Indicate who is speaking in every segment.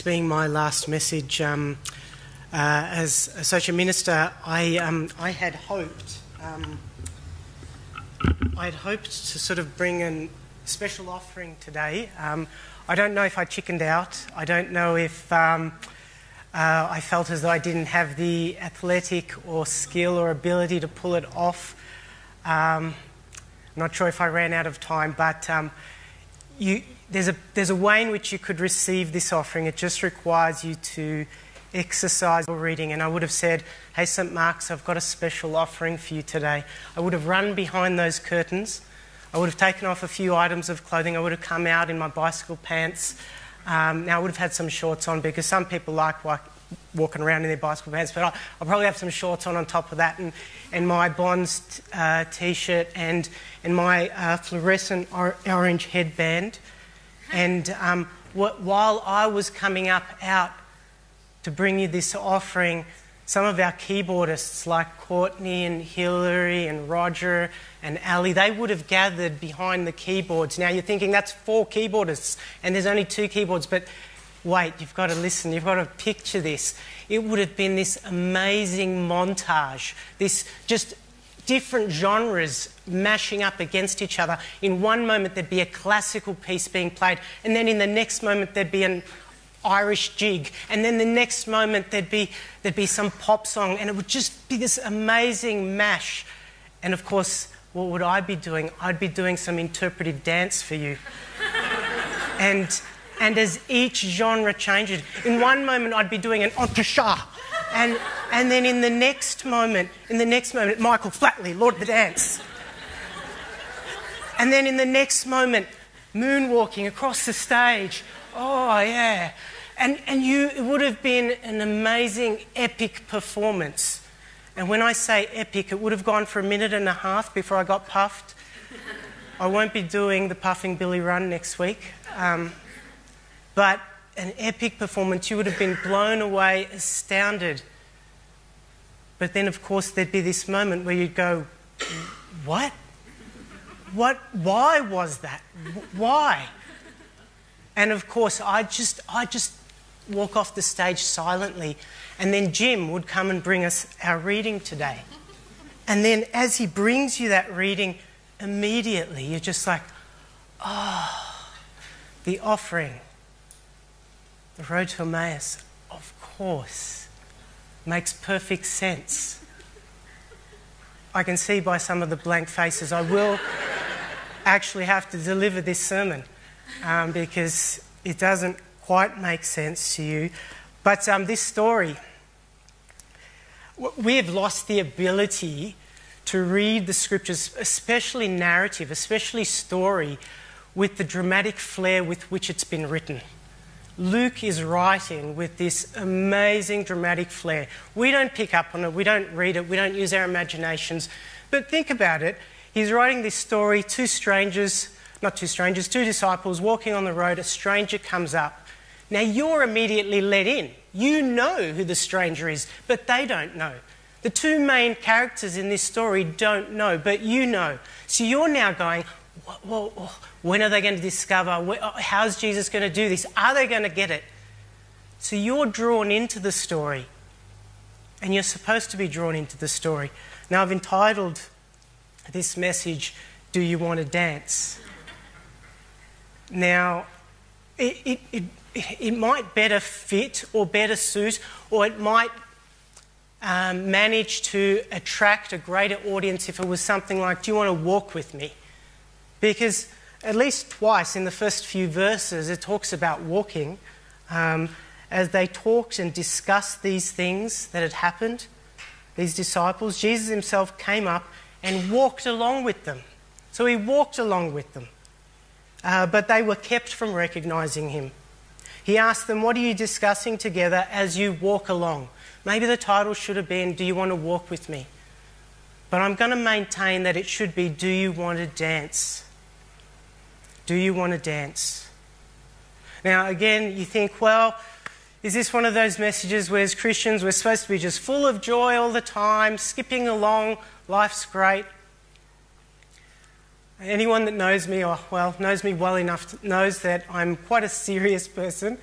Speaker 1: this being my last message um, uh, as associate minister, I, um, I had hoped um, I had hoped to sort of bring a special offering today. Um, I don't know if I chickened out. I don't know if um, uh, I felt as though I didn't have the athletic or skill or ability to pull it off. Not sure if I ran out of time, but you, there's, a, there's a way in which you could receive this offering. It just requires you to exercise or reading. And I would have said, Hey, St. Mark's, I've got a special offering for you today. I would have run behind those curtains. I would have taken off a few items of clothing. I would have come out in my bicycle pants. Um, now, I would have had some shorts on because some people like walking around in their bicycle pants, but I'll, I'll, probably have some shorts on on top of that, and, and my Bonds uh, t shirt, and, and my uh, fluorescent or- orange headband. And um, wh- while I was coming up out to bring you this offering, some of our keyboardists, like Courtney and Hillary and Roger and Ali, they would have gathered behind the keyboards. Now you're thinking that's four keyboardists, and there's only two keyboards, but wait, you've got to listen, you've got to picture this. It would have been this amazing montage, this just different genres mashing up against each other. In one moment, there'd be a classical piece being played, and then in the next moment, there'd be an Irish jig, and then the next moment, there'd be, there'd be some pop song, and it would just be this amazing mash. And of course, what would I be doing? I'd be doing some interpretive dance for you. and and as each genre changed, in one moment I'd be doing an entrechat, and, and then in the next moment, in the next moment, Michael Flatley, Lord of the Dance. And then in the next moment, moonwalking across the stage. Oh, yeah. And, and you, it would have been an amazing, epic performance. And when I say epic, it would have gone for a minute and a half before I got puffed. I won't be doing the Puffing Billy run next week. Um, but an epic performance. You would have been blown away, astounded. But then, of course, there'd be this moment where you'd go, What? What? Why was that? Why? And of course, I just, I just walk off the stage silently, and then Jim would come and bring us our reading today. And then, as he brings you that reading, immediately you're just like, oh, the offering the road to Emmaus, of course, makes perfect sense. I can see by some of the blank faces I will actually have to deliver this sermon um, because it doesn't quite make sense to you. But um, this story, we have lost the ability to read the scriptures, especially narrative, especially story, with the dramatic flair with which it's been written. Luke is writing with this amazing dramatic flair. We don't pick up on it, we don't read it, we don't use our imaginations. But think about it. He's writing this story, two strangers, not two strangers, two disciples walking on the road, a stranger comes up. Now you're immediately let in. You know who the stranger is, but they don't know. The two main characters in this story don't know, but you know. So you're now going, well, when are they going to discover? Uh, how's Jesus going to do this? Are they going to get it? So you're drawn into the story, and you're supposed to be drawn into the story. Now, I've entitled this message, Do You Want to Dance? Now, it, it, it, it might better fit or better suit, or it might um, manage to attract a greater audience if it was something like, Do you want to walk with me? Because at least twice in the first few verses, it talks about walking. Um, as they talked and discussed these things that had happened, these disciples, Jesus himself came up and walked along with them. So he walked along with them. Uh, but they were kept from recognizing him. He asked them, What are you discussing together as you walk along? Maybe the title should have been, Do you want to walk with me? But I'm going to maintain that it should be, Do you want to dance? Do you want to dance? Now, again, you think, well, is this one of those messages where, as Christians, we're supposed to be just full of joy all the time, skipping along, life's great? Anyone that knows me, or well, knows me well enough, knows that I'm quite a serious person,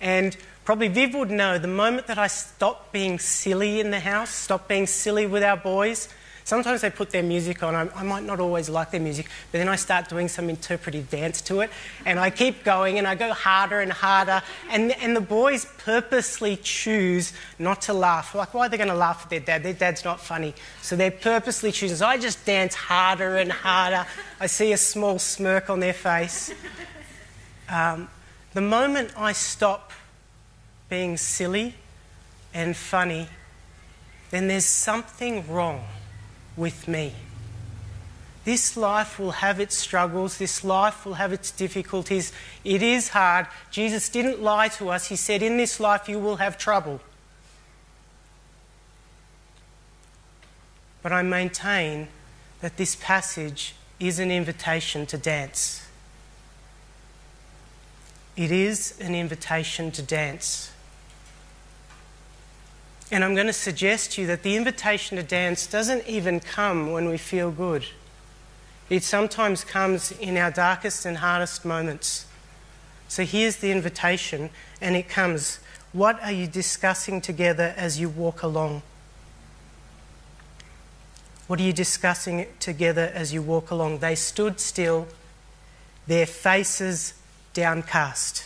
Speaker 1: And probably Viv would know the moment that I stopped being silly in the house, stopped being silly with our boys, Sometimes they put their music on. I, I, might not always like their music, but then I start doing some interpretive dance to it. And I keep going and I go harder and harder. And, and the boys purposely choose not to laugh. Like, why are they going to laugh at their dad? Their dad's not funny. So they purposely choose. So I just dance harder and harder. I see a small smirk on their face. Um, the moment I stop being silly and funny, then there's something wrong with me. This life will have its struggles. This life will have its difficulties. It is hard. Jesus didn't lie to us. He said, In this life you will have trouble. But I maintain that this passage is an invitation to dance. It is an invitation to dance. And I'm going to suggest to you that the invitation to dance doesn't even come when we feel good. It sometimes comes in our darkest and hardest moments. So here's the invitation, and it comes What are you discussing together as you walk along? What are you discussing together as you walk along? They stood still, their faces downcast.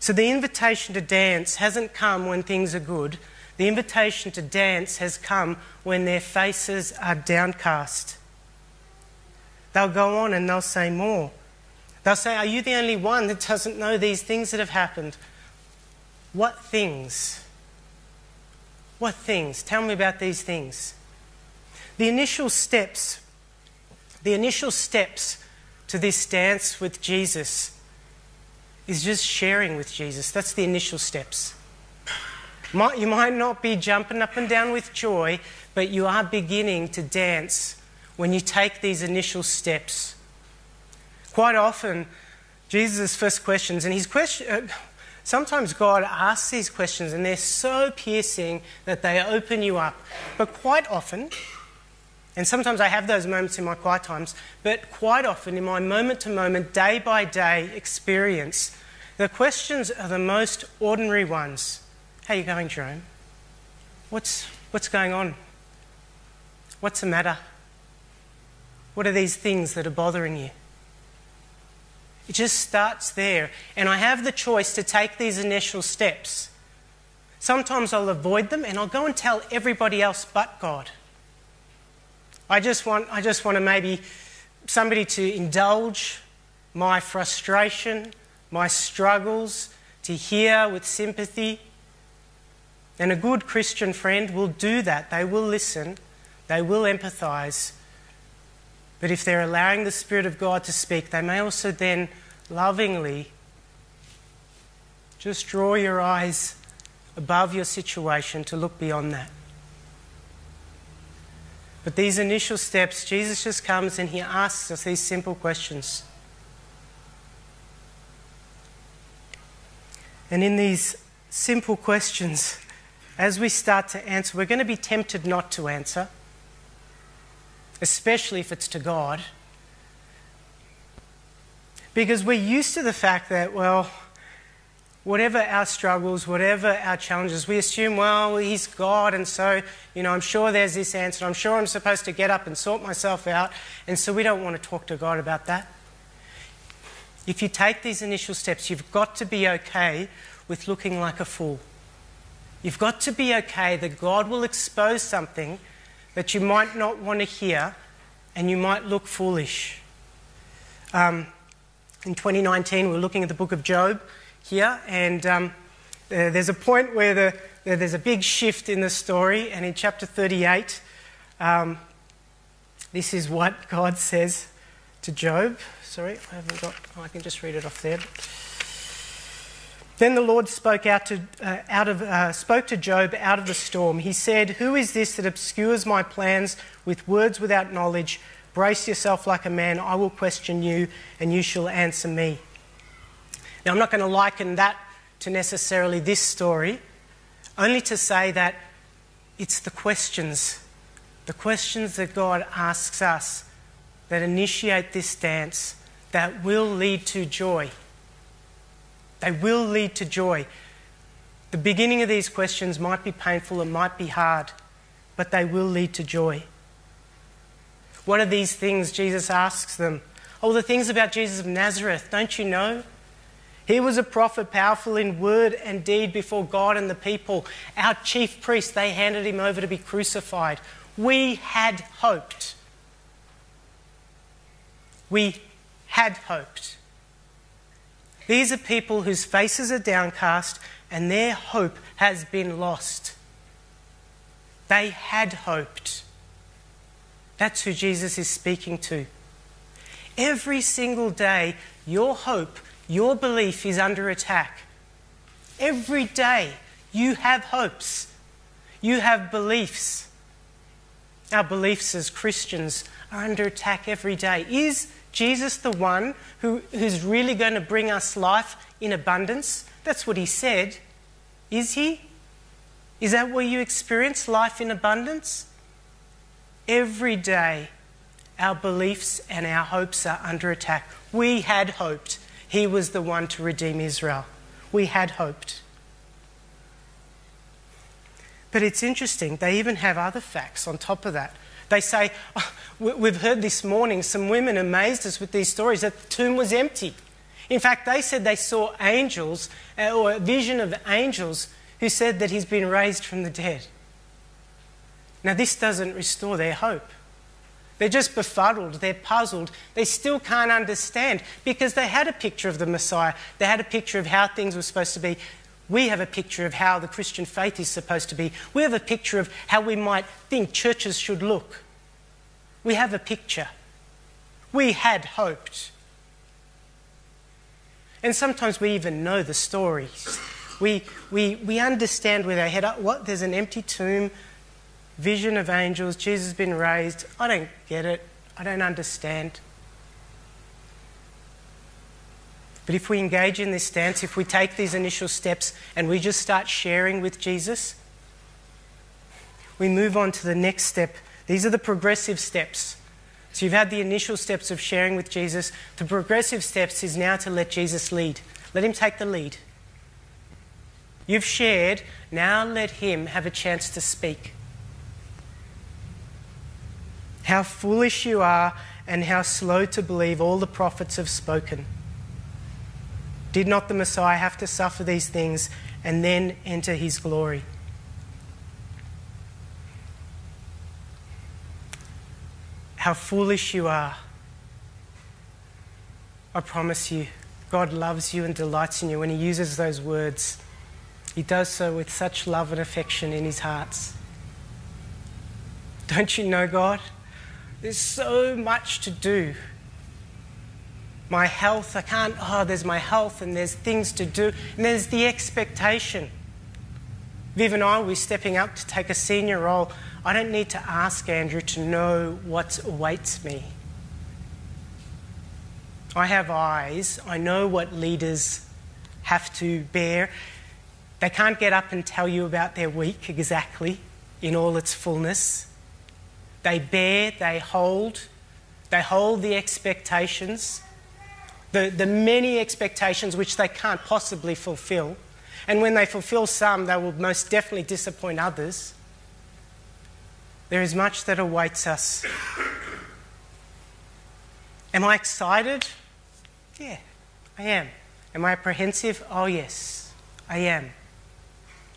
Speaker 1: So the invitation to dance hasn't come when things are good. The invitation to dance has come when their faces are downcast. They'll go on and they'll say more. They'll say, Are you the only one that doesn't know these things that have happened? What things? What things? Tell me about these things. The initial steps, the initial steps to this dance with Jesus is just sharing with Jesus. That's the initial steps. You might not be jumping up and down with joy, but you are beginning to dance when you take these initial steps. Quite often, Jesus' first questions, and his question, uh, sometimes God asks these questions and they're so piercing that they open you up. But quite often, and sometimes I have those moments in my quiet times, but quite often in my moment to moment, day by day experience, the questions are the most ordinary ones. How are you going, Jerome? What's, what's going on? What's the matter? What are these things that are bothering you? It just starts there. And I have the choice to take these initial steps. Sometimes I'll avoid them and I'll go and tell everybody else but God. I just want, I just want to maybe somebody to indulge my frustration, my struggles, to hear with sympathy. And a good Christian friend will do that. They will listen, they will empathize. But if they're allowing the Spirit of God to speak, they may also then lovingly just draw your eyes above your situation to look beyond that. But these initial steps, Jesus just comes and he asks us these simple questions. And in these simple questions, as we start to answer, we're going to be tempted not to answer, especially if it's to God. Because we're used to the fact that, well, whatever our struggles, whatever our challenges, we assume, well, He's God, and so, you know, I'm sure there's this answer. I'm sure I'm supposed to get up and sort myself out, and so we don't want to talk to God about that. If you take these initial steps, you've got to be okay with looking like a fool. You've got to be okay that God will expose something that you might not want to hear, and you might look foolish. Um, in 2019, we we're looking at the book of Job here, and um, uh, there's a point where the, uh, there's a big shift in the story, and in chapter 38, um, this is what God says to Job. Sorry, I haven't got, oh, I can just read it off there. Then the Lord spoke out to, uh, out of, uh, spoke to Job out of the storm. He said, Who is this that obscures my plans with words without knowledge? Brace yourself like a man. I will question you, and you shall answer me. Now, I'm not going to liken that to necessarily this story, only to say that it's the questions, the questions that God asks us that initiate this dance that will lead to joy. They will lead to joy. The beginning of these questions might be painful, and might be hard, but they will lead to joy. What are these things Jesus asks them? Oh, the things about Jesus of Nazareth, don't you know? He was a prophet, powerful in word and deed before God and the people. Our chief priest, they handed him over to be crucified. We had hoped. We had hoped. These are people whose faces are downcast and their hope has been lost. They had hoped. That's who Jesus is speaking to. Every single day, your hope, your belief is under attack. Every day, you have hopes, you have beliefs. Our beliefs as Christians are under attack every day. Is Jesus the one who, who's really going to bring us life in abundance? That's what he said. Is he? Is that where you experience life in abundance? Every day, our beliefs and our hopes are under attack. We had hoped he was the one to redeem Israel. We had hoped. But it's interesting, they even have other facts on top of that. They say, oh, We've heard this morning some women amazed us with these stories that the tomb was empty. In fact, they said they saw angels uh, or a vision of angels who said that he's been raised from the dead. Now, this doesn't restore their hope. They're just befuddled, they're puzzled, they still can't understand because they had a picture of the Messiah, they had a picture of how things were supposed to be. We have a picture of how the Christian faith is supposed to be. We have a picture of how we might think churches should look. We have a picture. We had hoped. And sometimes we even know the stories. We, we, we understand where they head up. What? There's an empty tomb vision of angels, Jesus has been raised. I don't get it. I don't understand. But if we engage in this stance, if we take these initial steps and we just start sharing with Jesus, we move on to the next step. These are the progressive steps. So you've had the initial steps of sharing with Jesus. The progressive steps is now to let Jesus lead. Let him take the lead. You've shared, now let him have a chance to speak. How foolish you are, and how slow to believe all the prophets have spoken. Did not the Messiah have to suffer these things and then enter his glory? How foolish you are. I promise you, God loves you and delights in you when He uses those words. He does so with such love and affection in His hearts. Don't you know God? There's so much to do. My health, I can't, oh, there's my health and there's things to do. And there's the expectation. Viv and I, we're stepping up to take a senior role. I don't need to ask Andrew to know what awaits me. I have eyes. I know what leaders have to bear. They can't get up and tell you about their week exactly in all its fullness. They bear, they hold, they hold the expectations, the, the many expectations which they can't possibly fulfill. And when they fulfill some, they will most definitely disappoint others. There is much that awaits us. Am I excited? Yeah, I am. Am I apprehensive? Oh, yes, I am.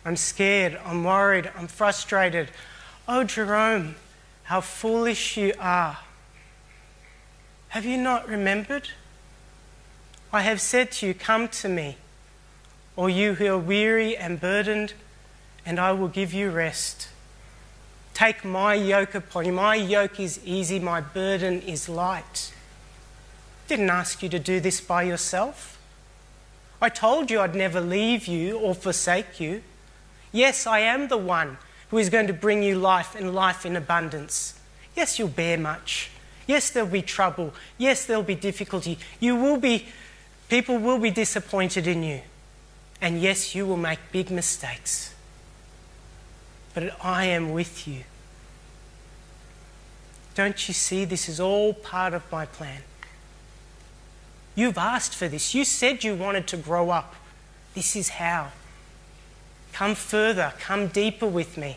Speaker 1: I'm scared, I'm worried, I'm frustrated. Oh, Jerome, how foolish you are. Have you not remembered? I have said to you, Come to me, all you who are weary and burdened, and I will give you rest. Take my yoke upon you. My yoke is easy, my burden is light. Didn't ask you to do this by yourself. I told you I'd never leave you or forsake you. Yes, I am the one who is going to bring you life and life in abundance. Yes, you'll bear much. Yes, there'll be trouble. Yes, there'll be difficulty. You will be, people will be disappointed in you. And yes, you will make big mistakes. But I am with you. Don't you see? This is all part of my plan. You've asked for this. You said you wanted to grow up This is how. Come further, come deeper with me.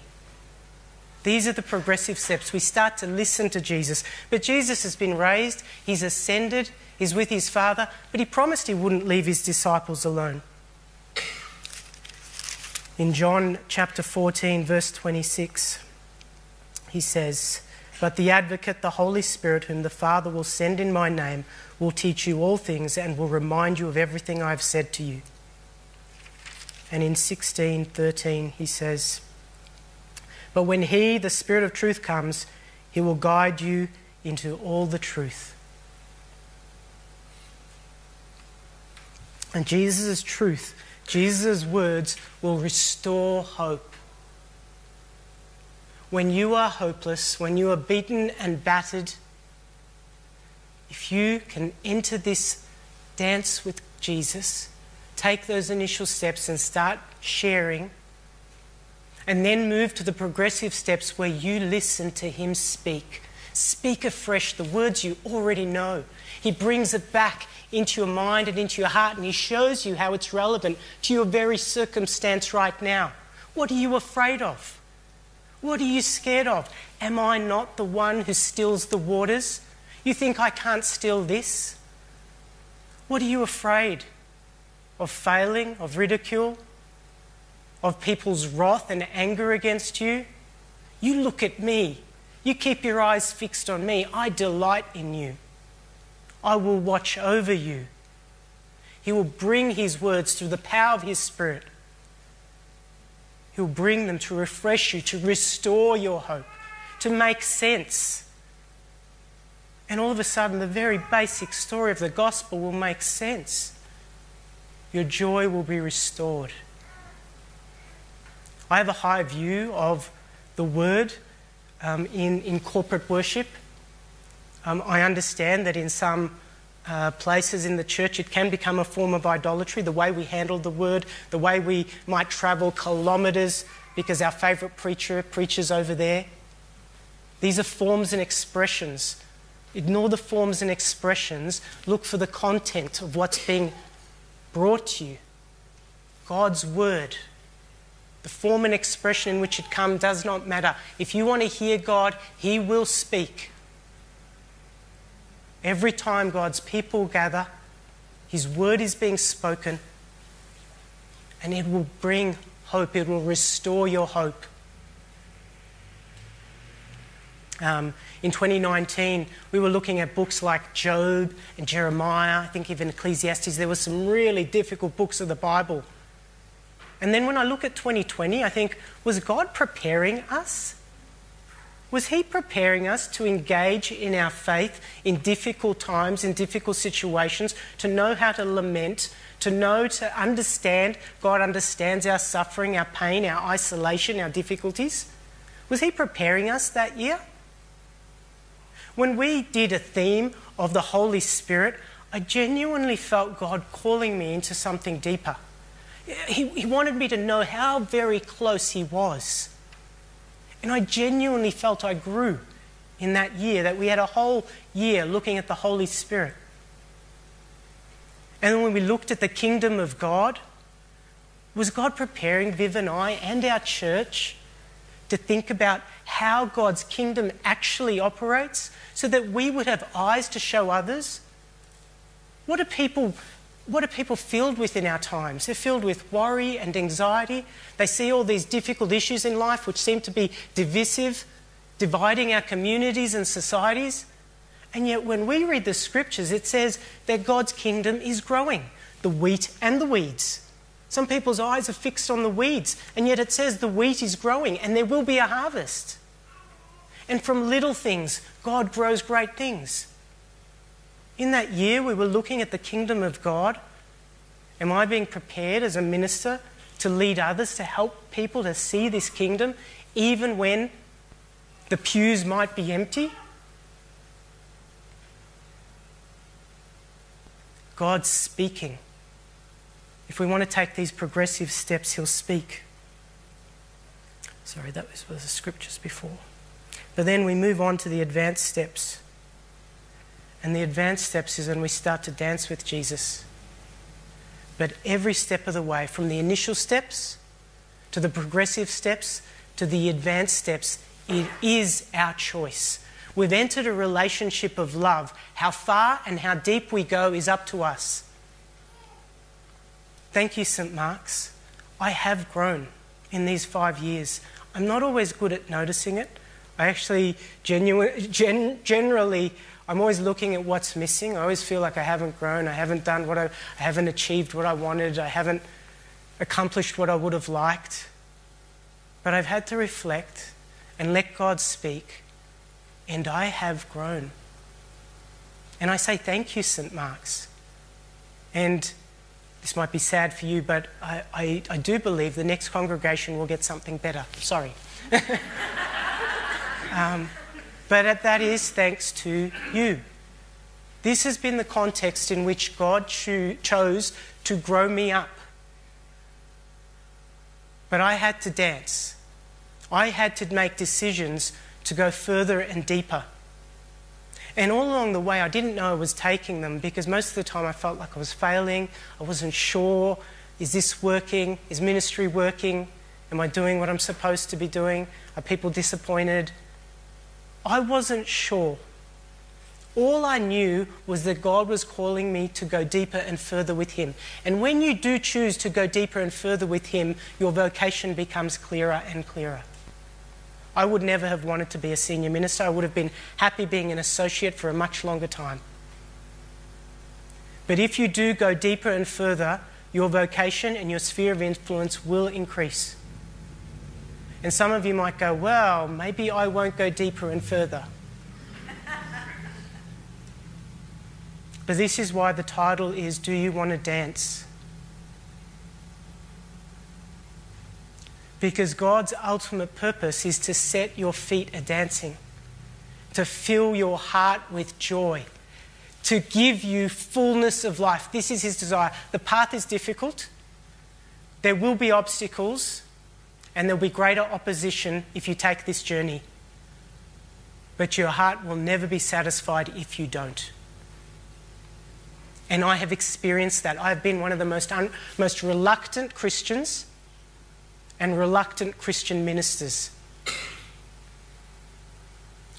Speaker 1: These are the progressive steps. We start to listen to Jesus. But Jesus has been raised, he's ascended, he's with his Father, but he promised he wouldn't leave his disciples alone. In John chapter 14, verse 26, he says, But the advocate, the Holy Spirit, whom the Father will send in my name, will teach you all things and will remind you of everything I have said to you. And in 16:13 he says, "But when he, the Spirit of truth comes, he will guide you into all the truth." And Jesus' truth, Jesus' words will restore hope. When you are hopeless, when you are beaten and battered, if you can enter this dance with Jesus, take those initial steps and start sharing, and then move to the progressive steps where you listen to Him speak. Speak afresh the words you already know. He brings it back into your mind and into your heart, and He shows you how it's relevant to your very circumstance right now. What are you afraid of? What are you scared of? Am I not the one who stills the waters? You think I can't still this? What are you afraid? Of failing, of ridicule, of people's wrath and anger against you. You look at me. You keep your eyes fixed on me. I delight in you. I will watch over you. He will bring His words through the power of His Spirit. He'll bring them to refresh you, to restore your hope, to make sense. And all of a sudden, the very basic story of the gospel will make sense your joy will be restored. I have a high view of the word um, in, in corporate worship. Um, I understand that in some uh, places in the church it can become a form of idolatry, the way we handle the word, the way we might travel kilometres because our favourite preacher preaches over there. These are forms and expressions. Ignore the forms and expressions, look for the content of what's being brought you. God's word. The form and expression in which it comes does not matter. If you want to hear God, He will speak. Every time God's people gather, His word is being spoken, and it will bring hope, it will restore your hope. Um, in 2019, we were looking at books like Job and Jeremiah, I think even Ecclesiastes. There were some really difficult books of the Bible. And then when I look at 2020, I think, was God preparing us? Was He preparing us to engage in our faith in difficult times, in difficult situations, to know how to lament, to know, to understand God understands our suffering, our pain, our isolation, our difficulties? Was He preparing us that year? When we did a theme of the Holy Spirit, I genuinely felt God calling me into something deeper. He, he, wanted me to know how very close He was. And I genuinely felt I grew in that year, that we had a whole year looking at the Holy Spirit. And when we looked at the kingdom of God, was God preparing Viv and I and our church to think about how God's kingdom actually operates so that we would have eyes to show others? What are people what are people filled with in our times? They're filled with worry and anxiety. They see all these difficult issues in life which seem to be divisive, dividing our communities and societies. And yet, when we read the scriptures, it says that God's kingdom is growing the wheat and the weeds. Some people's eyes are fixed on the weeds, and yet it says the wheat is growing and there will be a harvest. And from little things, God grows great things. In that year, we were looking at the kingdom of God. Am I being prepared as a minister to lead others, to help people to see this kingdom, even when the pews might be empty? God's speaking. If we want to take these progressive steps, He'll speak. Sorry, that was, the scriptures before. But then we move on to the advanced steps. And the advanced steps is when we start to dance with Jesus. But every step of the way, from the initial steps to the progressive steps to the advanced steps, it is our choice. We've entered a relationship of love. How far and how deep we go is up to us. Thank you, St. Mark's. I have grown in these five years. I'm not always good at noticing it. I actually genuine, gen, generally, I'm always looking at what's missing. I always feel like I haven't grown. I haven't done what I, I haven't achieved what I wanted. I haven't accomplished what I would have liked. But I've had to reflect and let God speak, and I have grown. And I say thank you, St. Mark's. And this might be sad for you, but I, I, I do believe the next congregation will get something better. Sorry. um, but that is thanks to you. This has been the context in which God cho- chose to grow me up. But I had to dance. I had to make decisions to go further and deeper. And all along the way, I didn't know I was taking them because most of the time I felt like I was failing. I wasn't sure is this working? Is ministry working? Am I doing what I'm supposed to be doing? Are people disappointed? I wasn't sure. All I knew was that God was calling me to go deeper and further with Him. And when you do choose to go deeper and further with Him, your vocation becomes clearer and clearer. I would never have wanted to be a senior minister. I would have been happy being an associate for a much longer time. But if you do go deeper and further, your vocation and your sphere of influence will increase. And some of you might go, well, maybe I won't go deeper and further. but this is why the title is Do You Want to Dance? Because God's ultimate purpose is to set your feet a dancing, to fill your heart with joy, to give you fullness of life. This is His desire. The path is difficult, there will be obstacles, and there'll be greater opposition if you take this journey. But your heart will never be satisfied if you don't. And I have experienced that. I've been one of the most, un- most reluctant Christians and reluctant Christian ministers.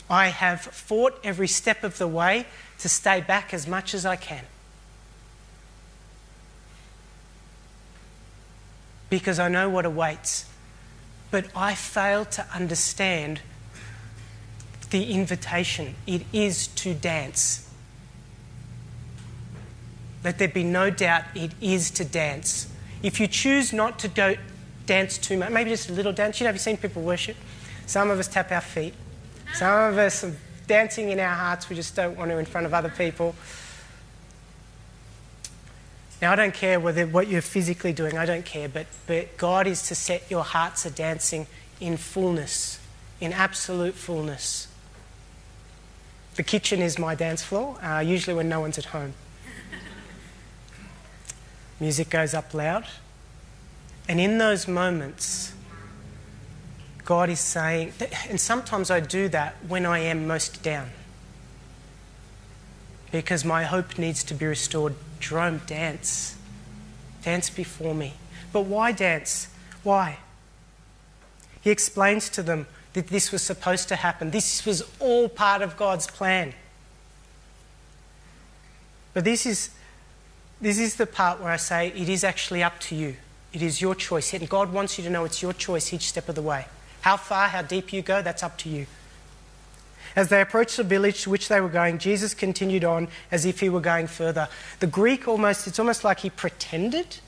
Speaker 1: I have fought every step of the way to stay back as much as I can. Because I know what awaits. But I fail to understand the invitation. It is to dance. Let there be no doubt, it is to dance. If you choose not to go dance too much, maybe just a little dance. You know, have you seen people worship? Some of us tap our feet. Some of us are dancing in our hearts. We just don't want to in front of other people. Now, I don't care whether what you're physically doing, I don't care, but, but God is to set your hearts a dancing in fullness, in absolute fullness. The kitchen is my dance floor, uh, usually when no one's at home. Music goes up loud. And in those moments, God is saying, and sometimes I do that when I am most down. Because my hope needs to be restored. Jerome, dance. Dance before me. But why dance? Why? He explains to them that this was supposed to happen. This was all part of God's plan. But this is, this is the part where I say it is actually up to you. It is your choice. And God wants you to know it's your choice each step of the way. How far, how deep you go, that's up to you. As they approached the village to which they were going, Jesus continued on as if he were going further. The Greek almost, it's almost like he pretended.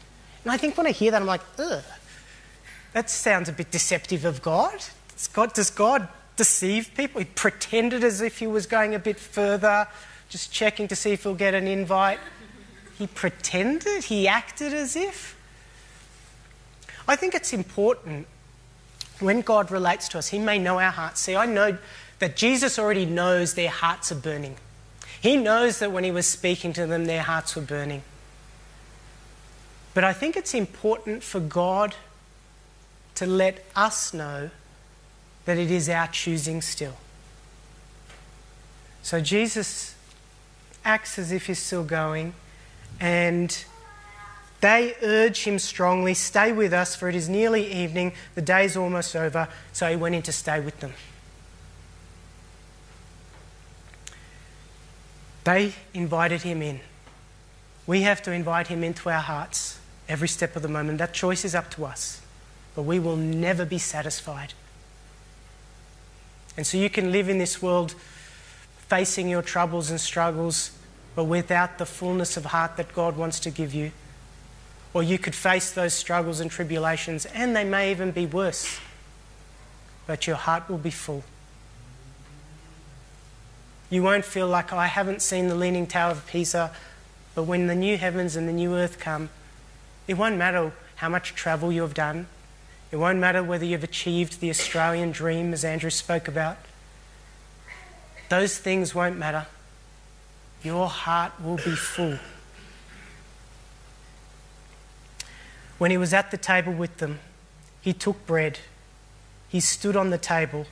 Speaker 1: And I think when I hear that, I'm like, ugh, that sounds a bit deceptive of God. Does God, does God deceive people? He pretended as if he was going a bit further, just checking to see if he'll get an invite. He pretended, he acted as if. I think it's important when God relates to us, He may know our hearts. See, I know that Jesus already knows their hearts are burning. He knows that when He was speaking to them, their hearts were burning. But I think it's important for God to let us know that it is our choosing still. So Jesus acts as if he's still going, and They urge him strongly, Stay with us, for it is nearly evening, the day is almost over. So he went in to stay with them. They invited him in. We have to invite him into our hearts every step of the moment. That choice is up to us, but we will never be satisfied. And so you can live in this world facing your troubles and struggles, but without the fullness of heart that God wants to give you. Or you could face those struggles and tribulations, and they may even be worse, but your heart will be full. You won't feel like, oh, I haven't seen the Leaning Tower of Pisa, but when the new heavens and the new earth come, it won't matter how much travel you have done. It won't matter whether you've achieved the Australian dream, as Andrew spoke about. Those things won't matter. Your heart will be full. When he was at the table with them, he took bread. He stood on the table.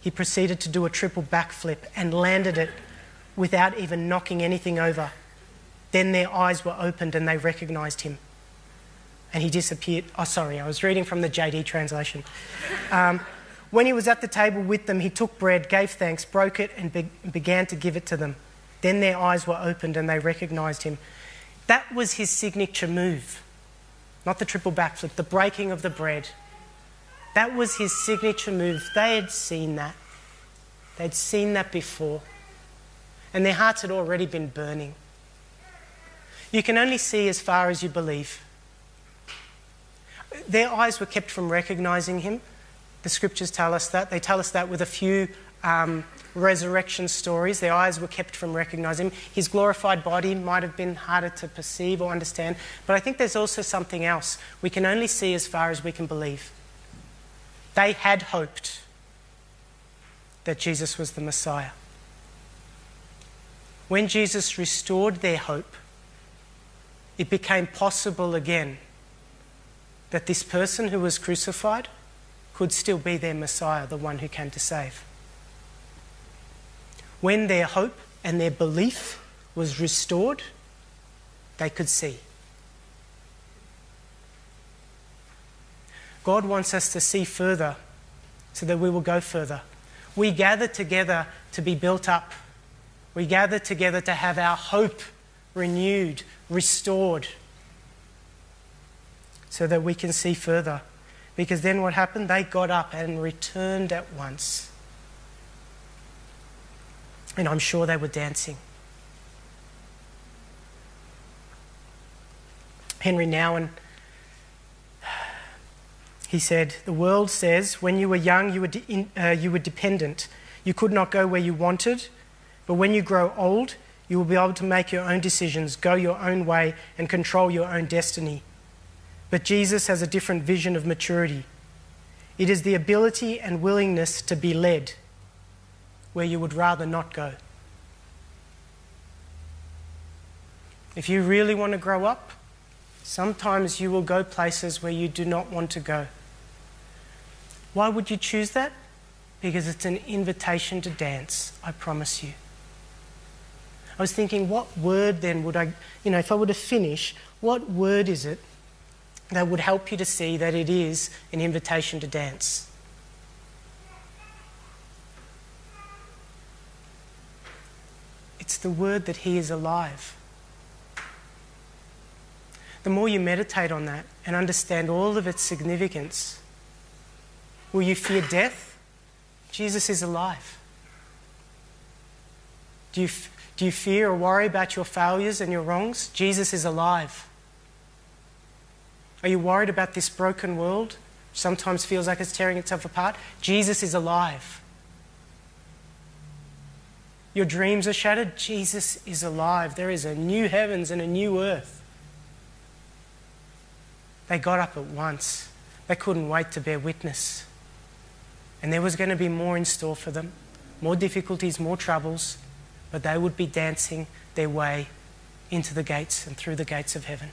Speaker 1: He proceeded to do a triple backflip and landed it without even knocking anything over. Then their eyes were opened and they recognized him. And he disappeared. Oh, sorry, I was reading from the JD translation. Um, when he was at the table with them, he took bread, gave thanks, broke it, and be- began to give it to them. Then their eyes were opened and they recognized him. That was his signature move. Not the triple backflip, the breaking of the bread. That was his signature move. They had seen that. They'd seen that before. And their hearts had already been burning. You can only see as far as you believe. Their eyes were kept from recognizing him the scriptures tell us that. They tell us that with a few um, resurrection stories. Their eyes were kept from recognizing him. His glorified body might have been harder to perceive or understand. But I think there's also something else. We can only see as far as we can believe. They had hoped that Jesus was the Messiah. When Jesus restored their hope, it became possible again that this person who was crucified could still be their Messiah, the one who came to save. When their hope and their belief was restored, they could see. God wants us to see further so that we will go further. We gather together to be built up. We gather together to have our hope renewed, restored, so that we can see further. Because then what happened? They got up and returned at once. And I'm sure they were dancing. Henri Nouwen, he said, The world says when you were young, you were, de- uh, you were dependent. You could not go where you wanted. But when you grow old, you will be able to make your own decisions, go your own way, and control your own destiny. But Jesus has a different vision of maturity. It is the ability and willingness to be led where you would rather not go. If you really want to grow up, sometimes you will go places where you do not want to go. Why would you choose that? Because it's an invitation to dance, I promise you. I was thinking, what word then would I, you know, if I were to finish, what word is it that would help you to see that it is an invitation to dance. It's the word that He is alive. The more you meditate on that and understand all of its significance, will you fear death? Jesus is alive. Do you, do you fear or worry about your failures and your wrongs? Jesus is alive. Are you worried about this broken world? Sometimes feels like it's tearing itself apart. Jesus is alive. Your dreams are shattered. Jesus is alive. There is a new heavens and a new earth. They got up at once. They couldn't wait to bear witness. And there was going to be more in store for them more difficulties, more troubles, but they would be dancing their way into the gates and through the gates of heaven.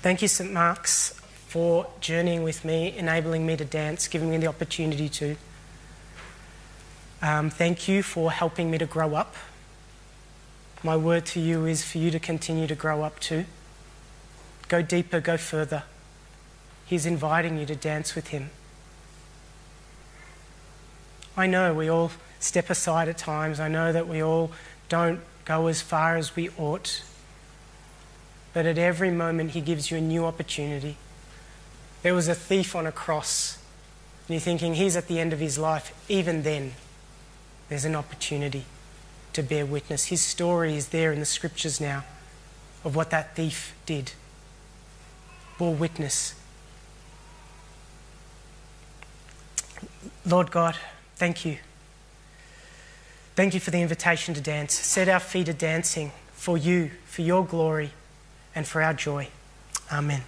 Speaker 1: Thank you, St. Mark's, for journeying with me, enabling me to dance, giving me the opportunity to. Um, thank you for helping me to grow up. my word to you is for you to continue to grow up too. Go deeper, go further. He's inviting you to dance with Him. I know we all step aside at times. I know that we all don't go as far as we ought. But at every moment, He gives you a new opportunity. There was a thief on a cross, and you're thinking he's at the end of his life. Even then, there's an opportunity to bear witness. His story is there in the scriptures now of what that thief did. Bore witness. Lord God, thank you. Thank you for the invitation to dance. Set our feet a dancing for you, for your glory, and for our joy. Amen.